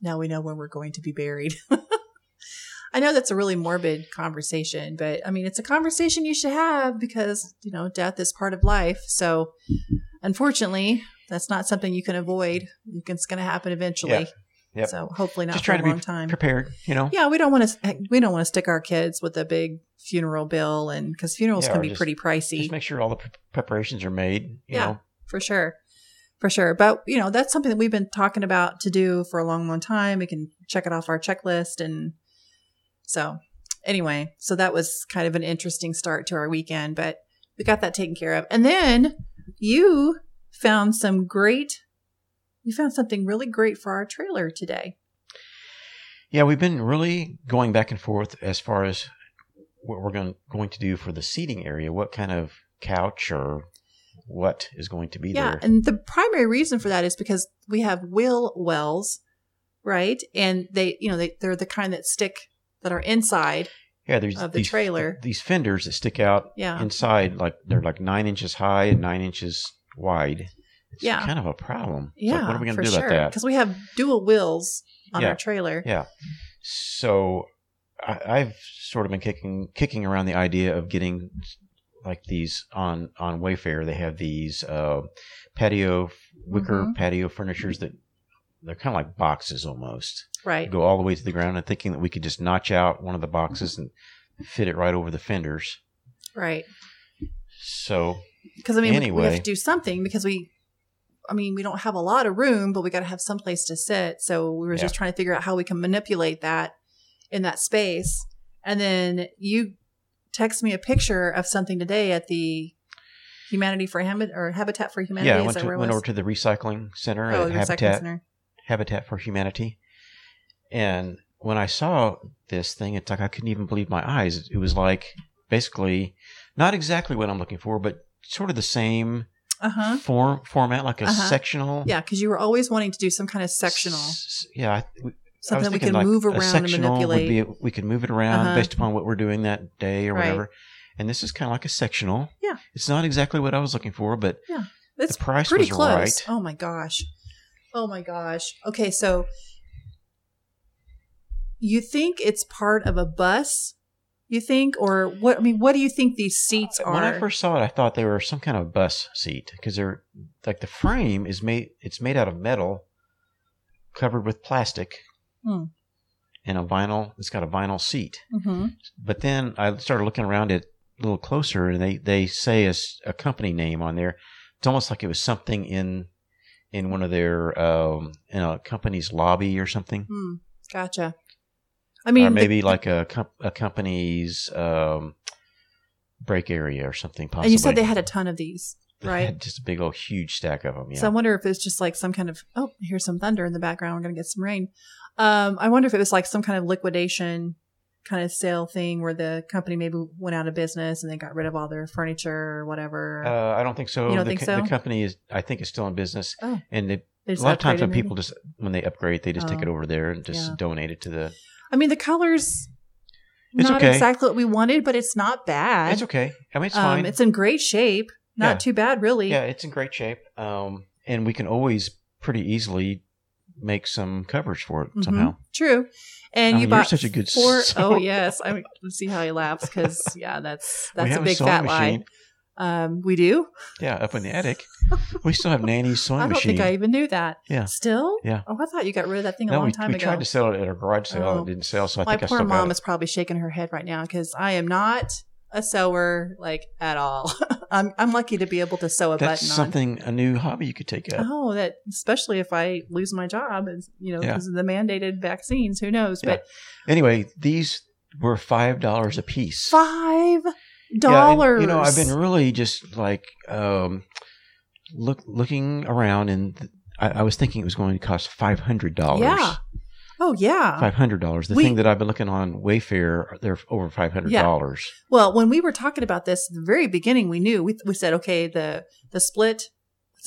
now we know where we're going to be buried. I know that's a really morbid conversation, but I mean, it's a conversation you should have because, you know, death is part of life. So unfortunately, that's not something you can avoid. It's going to happen eventually. Yep. So hopefully not Just for trying a to long be time. prepared. You know. Yeah, we don't want to. Eh, we don't want to stick our kids with a big funeral bill, and because funerals Yeah, can be just- pretty pricey Just make sure all the pre- preparations are made. You Yeah. know. for sure, for sure. But you know, that's something that we've been talking about to do for a long, long time. We can check it off our checklist, and so anyway, so that was kind of an interesting start to our weekend, but we got that taken care of, and then you found some great. You found something really great for our trailer today. Yeah, we've been really going back and forth as far as what we're going going to do for the seating area. What kind of couch or what is going to be Yeah, there? and the primary reason for that is because we have wheel wells, right? And they, you know, they they're the kind that stick that are inside. yeah, there's of the these, trailer. These fenders that stick out Yeah. inside, like they're like nine inches high and nine inches wide. It's Yeah. kind of a problem. It's like, Yeah, what are we going to do sure. about that? Because we have dual wheels on Yeah. our trailer. Yeah. So I, I've sort of been kicking kicking around the idea of getting like these on on Wayfair. They have these uh, patio wicker Mhm. patio furnitures that they're kind of like boxes almost. Right. Go all the way to the ground, and thinking that we could just notch out one of the boxes and fit it right over the fenders. Right. So Because I mean, we- we, have Anyway. to do something because we. I mean, we don't have a lot of room, but we got to have some place to sit. So we were just trying to figure out how we can manipulate that in that space. And then you text me a picture of something today at the Humanity for Habitat or Habitat for Humanity. yeah, I went, to, went over to the recycling center oh, at the recycling Habitat center. Habitat for Humanity. And when I saw this thing, it's like I couldn't even believe my eyes. It was like basically not exactly what I'm looking for, but sort of the same Uh huh. form format, like a Uh-huh. sectional. Yeah, because you were always wanting to do some kind of sectional, S- yeah, I- we- something we could like move around and manipulate. be- we can move it around Uh-huh. based upon what we're doing that day or Right. whatever. And this is kind of like a sectional. Yeah. It's not exactly what I was looking for, but It's the price pretty was close. right. Oh my gosh. Oh my gosh. Okay, so you think it's part of a bus? You think, or what? I mean, what do you think these seats are? When I first saw it, I thought they were some kind of bus seat because they're like the frame is made. It's made out of metal, covered with plastic, Hmm. and a vinyl. It's got a vinyl seat. hmm But then I started looking around it a little closer, and they they say a company name on there. It's almost like it was something in in one of their um, in a company's lobby or something, Hmm. Gotcha. I mean, or the- maybe like a com- a company's um, break area or something. Possibly. and you said they had a ton of these, right? just a big old huge stack of them. Yeah. So I wonder if it's just like some kind of oh, here's some thunder in the background. We're gonna get some rain. Um, I wonder if it was like some kind of liquidation kind of sale thing where the company maybe went out of business and they got rid of all their furniture or whatever. Uh, I don't think so. You don't the, think so? the company is, I think, is still in business, Oh. and they, They a lot of times when maybe? people just when they upgrade, they just take Oh. it over there and just Yeah. donate it to the. I mean, the colors It's not okay. exactly what we wanted, but it's not bad. It's okay. I mean, it's um, fine. It's in great shape. Not Yeah. too bad, really. yeah, it's in great shape. Um, and we can always pretty easily make some covers for it Mhm. somehow. True. And Oh, you you're bought such a good four oh yes. I mean, see how he laughs because yeah, that's that's a big fat machine. lie. Um, we do. Yeah, up in the attic. we still have Nanny's sewing I don't machine. think I even knew that. Yeah. Still? Yeah. Oh, I thought you got rid of that thing a no, long we, time we ago. tried to sell it at a garage sale. Oh. It didn't sell, so I My think I poor still got mom is probably shaking her head right now because I am not a sewer like at all. I'm I'm lucky to be able to sew a That's button on. something a new hobby you could take up. Oh, that especially if I lose my job, and you know, Yeah. because of the mandated vaccines. Who knows? Yeah. But Anyway, these were five dollars a piece. five Yeah, and, dollars. you know, I've been really just like um, look looking around, and th- I, I was thinking it was going to cost five hundred dollars. Yeah. Oh yeah. Five hundred dollars. The We- thing that I've been looking on Wayfair, they're over five hundred dollars. Well, when we were talking about this at the very beginning, we knew we we said okay, the the split,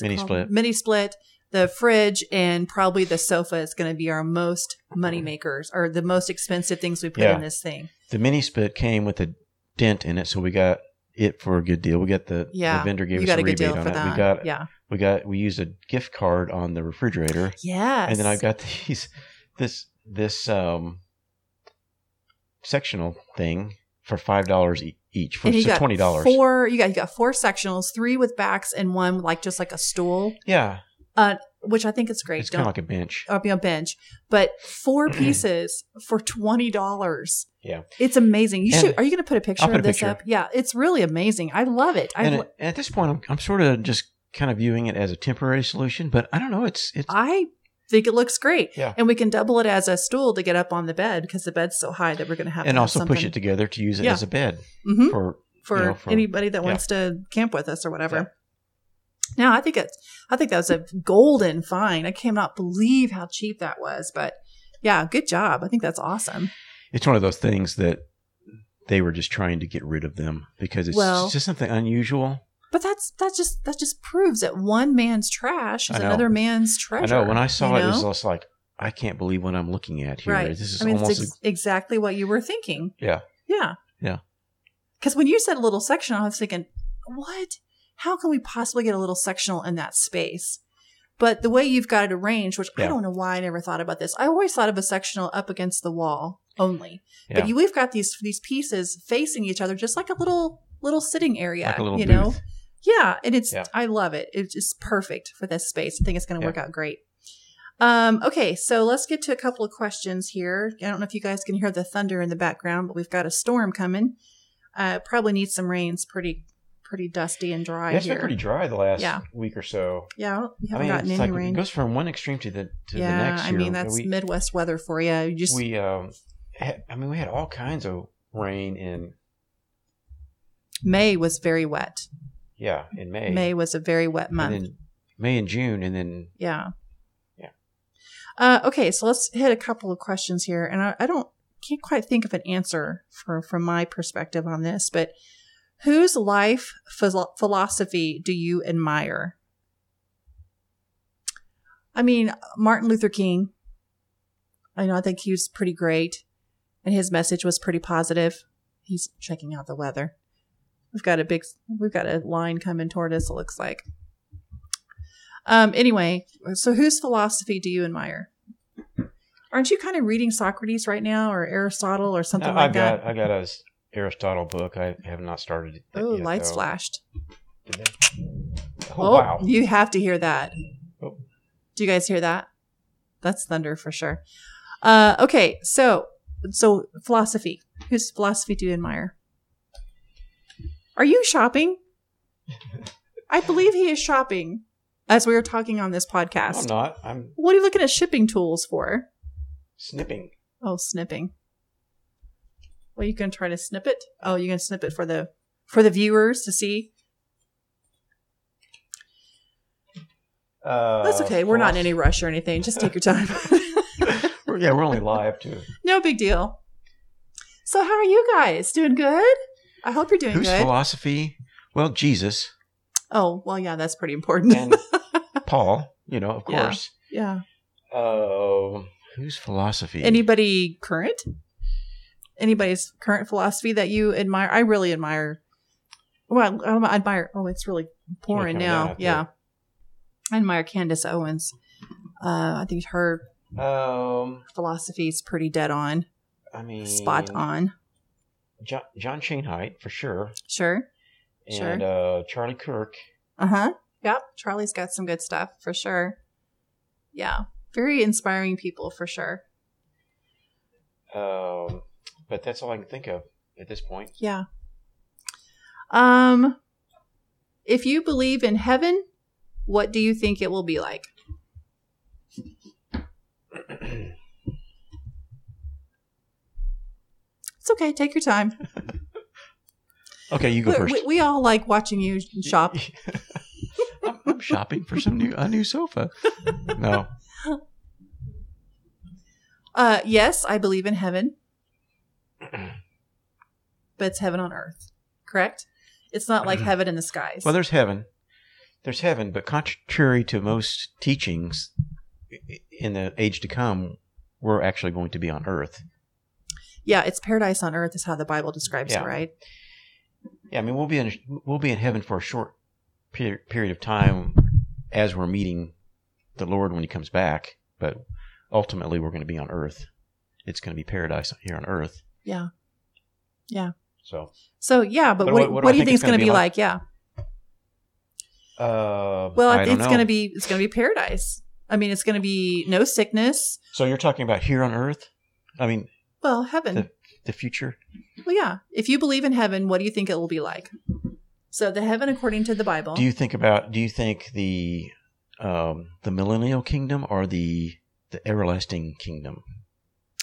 Mini called? split. mini split, the fridge, and probably the sofa is going to be our most money makers or the most expensive things we put Yeah. in this thing. The mini split came with a dent in it, so we got it for a good deal. We got the, Yeah, the vendor gave you us a rebate on it. that. We got yeah. we got we used a gift card on the refrigerator, Yes. and then I've got these this this um sectional thing for five dollars each for so twenty dollars. four. You got you got four sectionals, three with backs, and one like just like a stool, Yeah, which I think is great. it's kind of like a bench. up on a bench, but four pieces for twenty dollars. Yeah. it's amazing. You And- should. Are you going to put a picture I'll put of a this picture. up? Yeah, it's really amazing. I love it. I lo- at, this point, I'm, I'm sort of just kind of viewing it as a temporary solution, but I don't know. It's it's I think it looks great. Yeah. and we can double it as a stool to get up on the bed because the bed's so high that we're going to have and to also have push it together to use it Yeah. as a bed hmm for for, you know, for- anybody that yeah. wants to camp with us or whatever. Now, I think it's I think that was a golden find. I cannot believe how cheap that was, but yeah, good job. I think that's awesome. it's one of those things that they were just trying to get rid of them because it's Well- just something unusual. But that's that just that just proves that one man's trash is another man's treasure. I know. When I saw it, it was just like I can't believe what I'm looking at here. right. This is I mean, almost it's ex- exactly what you were thinking. yeah. Yeah. Yeah. Because when you said a little section, I was thinking, what? How can we possibly get a little sectional in that space? But the way you've got it arranged, which I don't know why I never thought about this. I always thought of a sectional up against the wall only. Yeah. But you, we've got these these pieces facing each other, just like a little little sitting area. like a little you booth. know, yeah, and it's Yeah. I love it. It's just perfect for this space. I think it's going to Yeah. work out great. Um, okay, so let's get to a couple of questions here. I don't know if you guys can hear the thunder in the background, but we've got a storm coming. Uh, probably needs some rains. Pretty pretty dusty and dry Yeah, it's here. been pretty dry the last Yeah. week or so. yeah, we haven't mean, gotten it's any like rain. it goes from one extreme to the to the yeah, next. I here. mean that's we, Midwest weather for you. You just we um, had, I mean, we had all kinds of rain in May was very wet. yeah in May. May was a very wet month. And then May and June, and then Yeah. Yeah. Uh, okay, so let's hit a couple of questions here, and I, I don't can't quite think of an answer for from my perspective on this, but Whose life philo- philosophy do you admire? I mean, Martin Luther King. I know, I think he was pretty great, and his message was pretty positive. He's checking out the weather. We've got a big, we've got a line coming toward us. It looks like. Um. Anyway, so whose philosophy do you admire? Aren't you kind of reading Socrates right now, or Aristotle, or something No, like I that? got I got a s- Aristotle book. I have not started it. Oh, lights though. flashed. Oh, Oh, wow! you have to hear that. Oh. Do you guys hear that? That's thunder for sure. Uh, okay, so so philosophy. Whose philosophy do you admire? Are you shopping? I believe he is shopping as we were talking on this I'm podcast. not. I'm What are you looking at shipping tools for? snipping. Oh, snipping. Well, you can try to snip it. Oh, you can snip it for the for the viewers to see. Uh, That's okay. We're not in any rush or anything. Just take your time. Yeah, we're only live too. no big deal. So, how are you guys? Doing good? I hope you're doing Whose good. philosophy? Well, Jesus oh, well, yeah, that's pretty important. and Paul. You know, of Yeah. course. yeah. Uh, whose philosophy? Anybody current? Anybody's current philosophy that you admire? I really admire. Well, I admire. Oh, it's really pouring now. Yeah. I admire Candace Owens. Uh, I think her Um, philosophy is pretty dead on, I mean, spot on. John, John Chainhite for sure, Sure. Sure. and uh, Charlie Kirk. Uh huh. Yep. Charlie's got some good stuff for sure. Yeah. Very inspiring people for sure. Um, but that's all I can think of at this point. Yeah. Um, if you believe in heaven, what do you think it will be like? It's okay. Take your time. okay, you go We, first. we, we all like watching you shop. I'm, I'm shopping for some new a new sofa. No, Uh, yes, I believe in heaven, but it's heaven on earth. Correct? It's not like mm-hmm. heaven in the skies. well, there's heaven. There's heaven, but contrary to most teachings, in the age to come, we're actually going to be on earth. yeah, it's paradise on earth is how the Bible describes Yeah. it, right? Yeah, I mean, we'll be in we'll be in heaven for a short per- period of time as we're meeting the Lord when He comes back, but ultimately we're going to be on earth. It's going to be paradise here on earth. Yeah. Yeah. So, So yeah, but, But what, what- what, what do you think it's going to be be like? Yeah. uh, Well, I it's going to be it's going to be paradise. I mean, it's going to be no sickness. So you're talking about here on earth? I mean, Well, heaven. The- the future. well, yeah. If you believe in heaven, what do you think it will be like? So the heaven, according to the Bible. Do you think about? Do you think the um, the millennial kingdom or the the everlasting kingdom?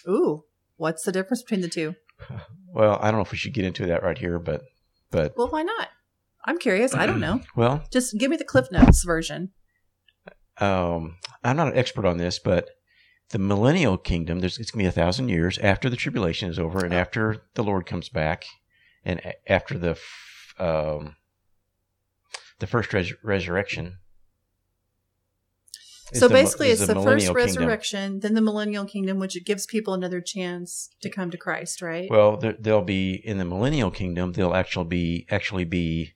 Ooh, what's the difference between the two? Well, I don't know if we should get into that right here, but but Well, why not? I'm curious. I don't know. well, Just give me the Cliff Notes version. um, I'm not an expert on this, but the millennial kingdom, there's it's gonna be a thousand years after the tribulation is over and after the Lord comes back, and a- after the f- um, the first res- resurrection. So the basically, is it's the, first kingdom. resurrection, then the millennial kingdom, which it gives people another chance to come to Christ, right? Well, there, they'll be in the millennial kingdom. They'll actually be actually be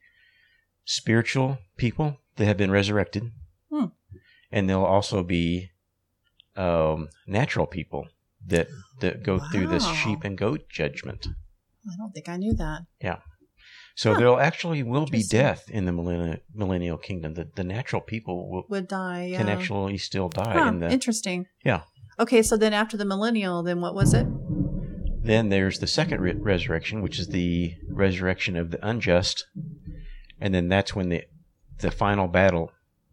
spiritual people that have been resurrected, Hmm. and they'll also be um, natural people that that go through this sheep and goat judgment. I don't think I knew that. So Huh. there actually will be death in the millennial, millennial kingdom. The, the natural people will, Would die. Yeah. can actually still die. Huh, in the, interesting. Yeah. Okay, so then after the millennial, then what was it? Then there's the second re- resurrection, which is the resurrection of the unjust, and then that's when the the final battle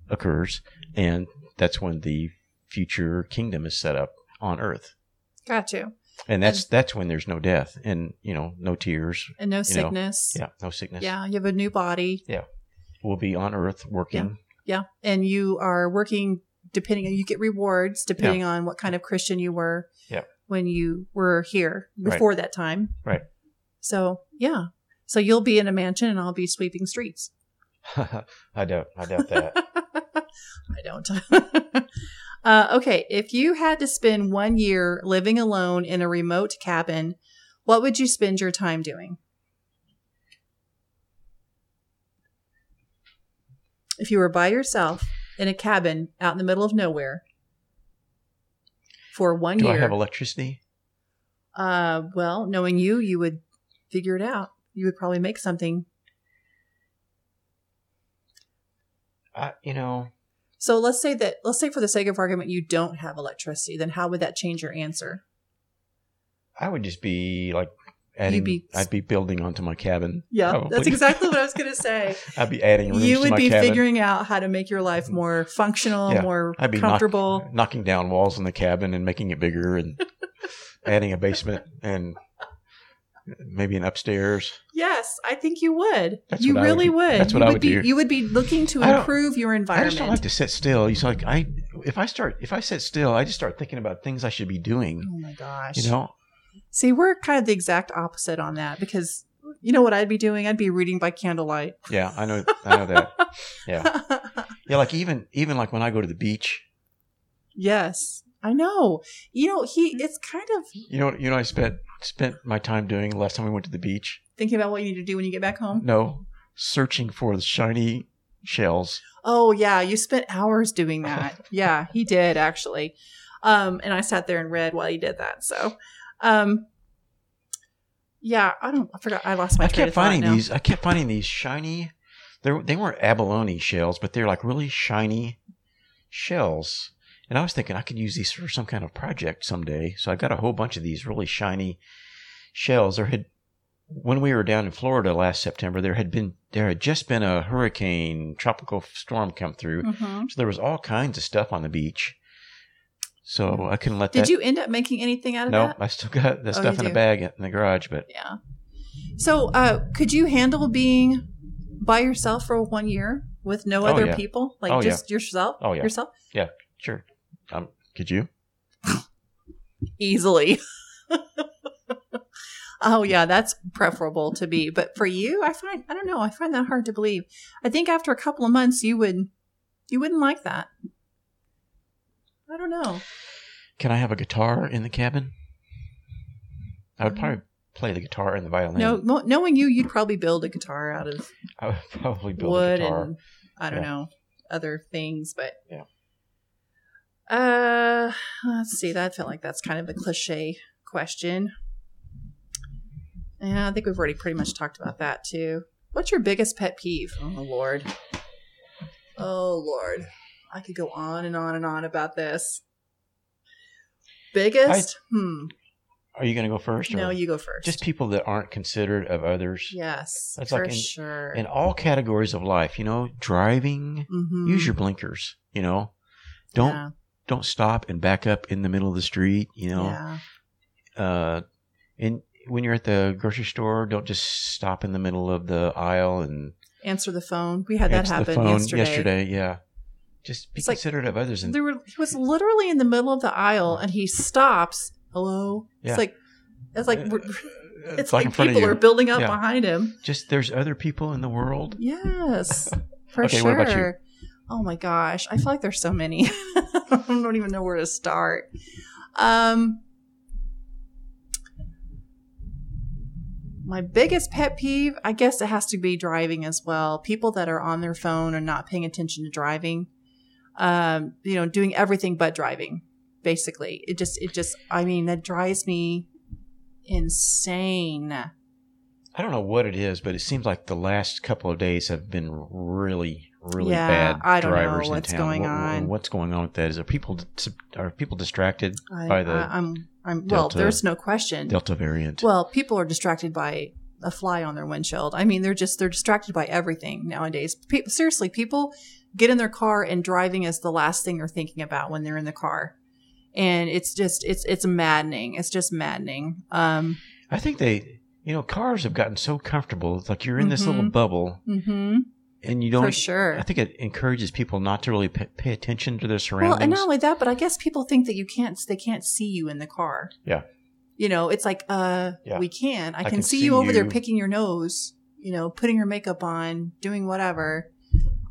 occurs, and that's when the future kingdom is set up on earth, Got you. And that's that's when there's no death and you know no tears, And no know, sickness. yeah, no sickness. Yeah, you have a new body. Yeah. We'll be on earth working. Yeah. And you are working depending you get rewards depending on what kind of Christian you were Yeah. when you were here Right. before that time. Right. So, yeah. So you'll be in a mansion and I'll be sweeping streets. I doubt. I doubt that. I don't. uh, okay, if you had to spend one year living alone in a remote cabin, what would you spend your time doing? If you were by yourself in a cabin out in the middle of nowhere for one Do year, Do I have electricity? uh, well, knowing you, you would figure it out. You would probably make something. I, you know, So let's say that, let's say for the sake of argument, you don't have electricity. Then how would that change your answer? I would just be like adding. be- I'd be building onto my cabin. Yeah, Probably. that's exactly what I was going to say. I'd be adding You would be cabin. figuring out how to make your life mm. more functional, Yeah, more I'd be knock- comfortable. knocking down walls in the cabin and making it bigger and adding a basement and maybe an upstairs. yes, I think you would. That's you I would really would. That's what you I would would be, do. You would be looking to improve your environment. I just don't like to sit still. You like I if I start if I sit still, I just start thinking about things I should be doing. oh my gosh. You know, See, we're kind of the exact opposite on that because you know what I'd be doing? I'd be reading by candlelight. yeah, I know, I know that. Yeah, yeah. Like even even like when I go to the beach, yes, I know. You know, he it's kind of you know, you know, I spent spent my time doing last time we went to the beach. thinking about what you need to do when you get back home. No, searching for the shiny shells. Oh yeah, you spent hours doing that. yeah, he did actually. Um, and I sat there and read while he did that. So, um, yeah, I don't. I forgot. I lost my. I train kept of thought finding now. these. I kept finding these shiny. They they weren't abalone shells, but they're like really shiny shells. And I was thinking I could use these for some kind of project someday. So I got a whole bunch of these really shiny shells. There had when we were down in Florida last September, there had been there had just been a hurricane tropical storm come through. Mhm. So there was all kinds of stuff on the beach. So I couldn't let Did that. you end up making anything out of it? No, that? I still got the Oh, stuff in a bag in the garage, but Yeah. So, uh, could you handle being by yourself for one year with no Oh, other yeah. people, like Oh, yeah. just yourself? Oh, yeah. yourself Yeah, sure. Um, could you? easily. oh yeah, that's preferable to be. But for you, I find I don't know. I find that hard to believe. I think after a couple of months, you would you wouldn't like that. I don't know. Can I have a guitar in the cabin? I would probably play the guitar and the violin. No, knowing you, you'd probably build a guitar out of I would probably build wood a guitar. and I don't Yeah. know other things, but Yeah. Uh, let's see. That felt like that's kind of a cliche question. Yeah, I think we've already pretty much talked about that too. What's your biggest pet peeve? Oh Lord. Oh Lord. I could go on and on and on about this. Biggest? hmm. Are you going to go first? Or No, you go first. just people that aren't considerate of others. yes, That's for like in- sure. In all categories of life, you know, driving, Mhm. use your blinkers. You know, don't Yeah, don't stop and back up in the middle of the street. You know, yeah. uh, and when you're at the grocery store, don't just stop in the middle of the aisle and Answer the phone. We had that happen phone yesterday. Yeah, just be It's like- considerate of others and There were, he was literally in the middle of the aisle and he stops. Hello. Yeah. It's like it's like it's, it's like like, in front of people are building up Yeah. behind him. Just there's other people in the world. Yes, for Okay, sure. what about you? Oh my gosh, I feel like there's so many. I don't even know where to start. Um, my biggest pet peeve, I guess, it has to be driving as well. People that are on their phone and not paying attention to driving. Um, you know, doing everything but driving. Basically, it just, it just, I mean, that drives me insane. I don't know what it is, but it seems like the last couple of days have been really, really Yeah, bad I don't know drivers what's in town. going What- on. What's going on with that? Is are people are people distracted I, by the I, I'm, I'm. Well, there's no question. Delta variant? Well, people are distracted by a fly on their windshield. I mean, they're just they're distracted by everything nowadays. Pe- seriously, people get in their car and driving is the last thing they're thinking about when they're in the car, and it's just it's it's maddening. It's just maddening. Um, I think they, you know, cars have gotten so comfortable. It's like you're in this little Mhm. bubble, hmm and you don't. For sure. I think it encourages people not to really pay, pay attention to their surroundings. Well, and not only that, but I guess people think that you can't they can't see you in the car. Yeah. You know, it's like, uh, Yeah. we can. I, I can, can see, see you over there picking your nose. you know, putting your makeup on, doing whatever.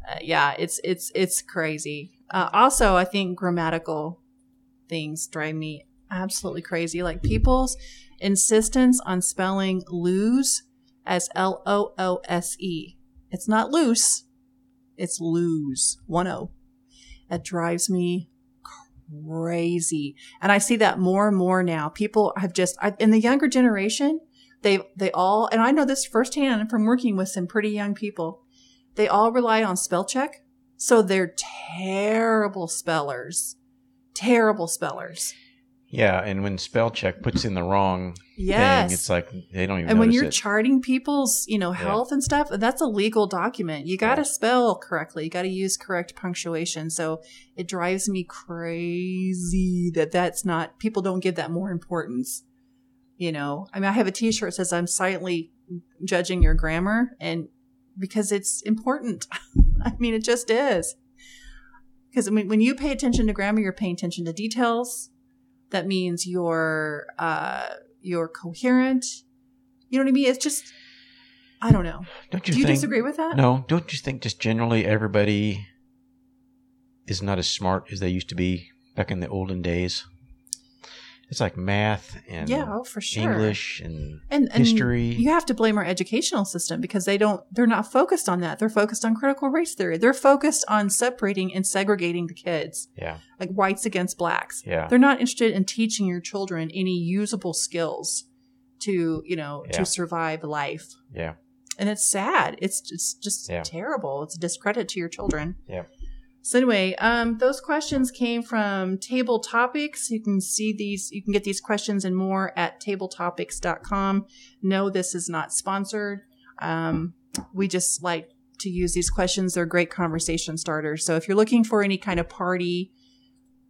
Uh, yeah, it's it's it's crazy. Uh, also, I think grammatical things drive me absolutely crazy. Like people's insistence on spelling lose as L O O S E. It's not loose, it's lose. One O. That drives me crazy. And I see that more and more now. People have just, I, in the younger generation, they, they all, and I know this firsthand from working with some pretty young people, they all rely on spell check. So they're terrible spellers. Terrible spellers. Yeah, and when spell check puts in the wrong Yes. thing, it's like they don't even. and when you're it. charting people's you know health and stuff that's a legal document you got to Yeah. spell correctly you got to use correct punctuation so it drives me crazy that that's not people don't give that more importance you know i mean i have a t-shirt that says i'm silently judging your grammar and because it's important i mean it just is because I mean, when you pay attention to grammar you're paying attention to details that means you're uh you're coherent you know what I mean? It's just, I don't know. don't you, Do you think? disagree with that? No, don't you think just generally everybody is not as smart as they used to be back in the olden days? It's like math and Yeah, oh, for sure. English and and, and history. You have to blame our educational system because they don't. They're not focused on that. They're focused on critical race theory. They're focused on separating and segregating the kids, yeah, like whites against blacks. yeah, They're not interested in teaching your children any usable skills to, you know, Yeah. to survive life. yeah. and it's sad. It's just just Yeah. terrible. It's a discredit to your children. Yeah. So anyway, um, those questions came from Table Topics. You can see these. You can get these questions and more at tabletopics.com. No, this is not sponsored. Um, we just like to use these questions. They're great conversation starters. So if you're looking for any kind of party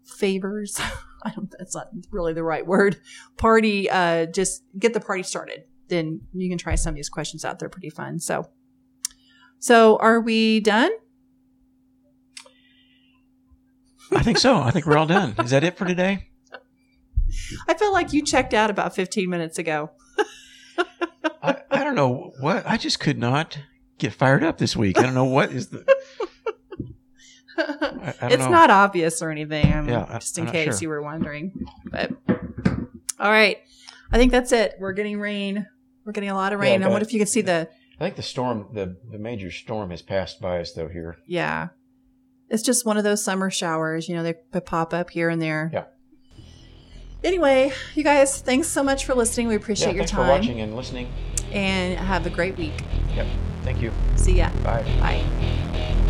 favors, I don't. That's not really the right word. Party. Uh, just get the party started. Then you can try some of these questions out. They're pretty fun. So, so are we done? I think so. I think we're all done. Is that it for today? I feel like you checked out about 15 minutes ago. I, I don't know what. I just could not get fired up this week. I don't know what is the. I, I don't it's know. not obvious or anything. I'm, Yeah, I- just in I'm case sure. you were wondering. But all right, I think that's it. We're getting rain. We're getting a lot of rain. and but- what if you can see the? I think the storm, the the major storm, has passed by us though. Here, Yeah, it's just one of those summer showers. You know, they, pop up here and there. Yeah. Anyway, you guys, thanks so much for listening. We yeah. appreciate your Thanks time for watching and listening. and have a great week. Yep. Thank you. See ya. Bye. Bye.